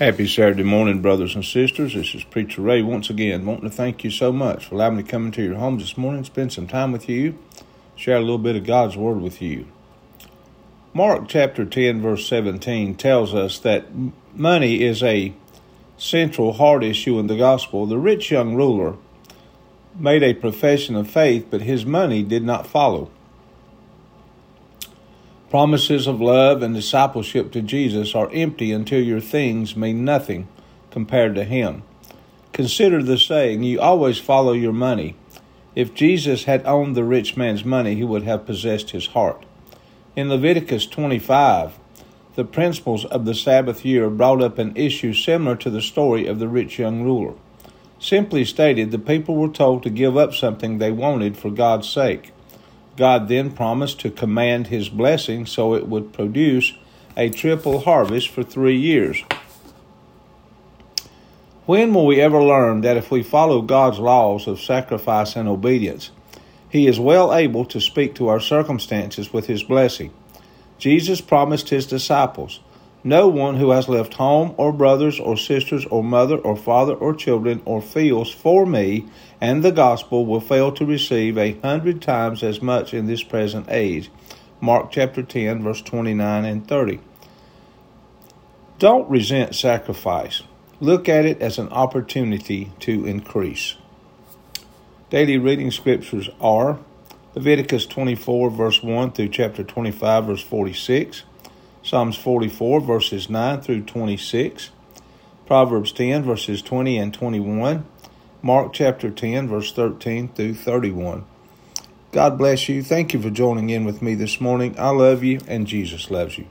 Happy Saturday morning, brothers and sisters. This is Preacher Ray once again, wanting to thank you so much for allowing me to come into your homes this morning, spend some time with you, share a little bit of God's Word with you. Mark chapter 10, verse 17 tells us that money is a central heart issue in the gospel. The rich young ruler made a profession of faith, but his money did not follow. Promises of love and discipleship to Jesus are empty until your things mean nothing compared to Him. Consider the saying, You always follow your money. If Jesus had owned the rich man's money, he would have possessed his heart. In Leviticus 25, the principles of the Sabbath year brought up an issue similar to the story of the rich young ruler. Simply stated, the people were told to give up something they wanted for God's sake. God then promised to command his blessing so it would produce a triple harvest for three years. When will we ever learn that if we follow God's laws of sacrifice and obedience, He is well able to speak to our circumstances with His blessing? Jesus promised His disciples, no one who has left home or brothers or sisters or mother or father or children or fields for me and the gospel will fail to receive a hundred times as much in this present age. Mark chapter 10, verse 29 and 30. Don't resent sacrifice. Look at it as an opportunity to increase. Daily reading scriptures are Leviticus 24, verse 1 through chapter 25, verse 46. Psalms 44, verses 9 through 26, Proverbs 10, verses 20 and 21, Mark chapter 10, verse 13 through 31. God bless you. Thank you for joining in with me this morning. I love you, and Jesus loves you.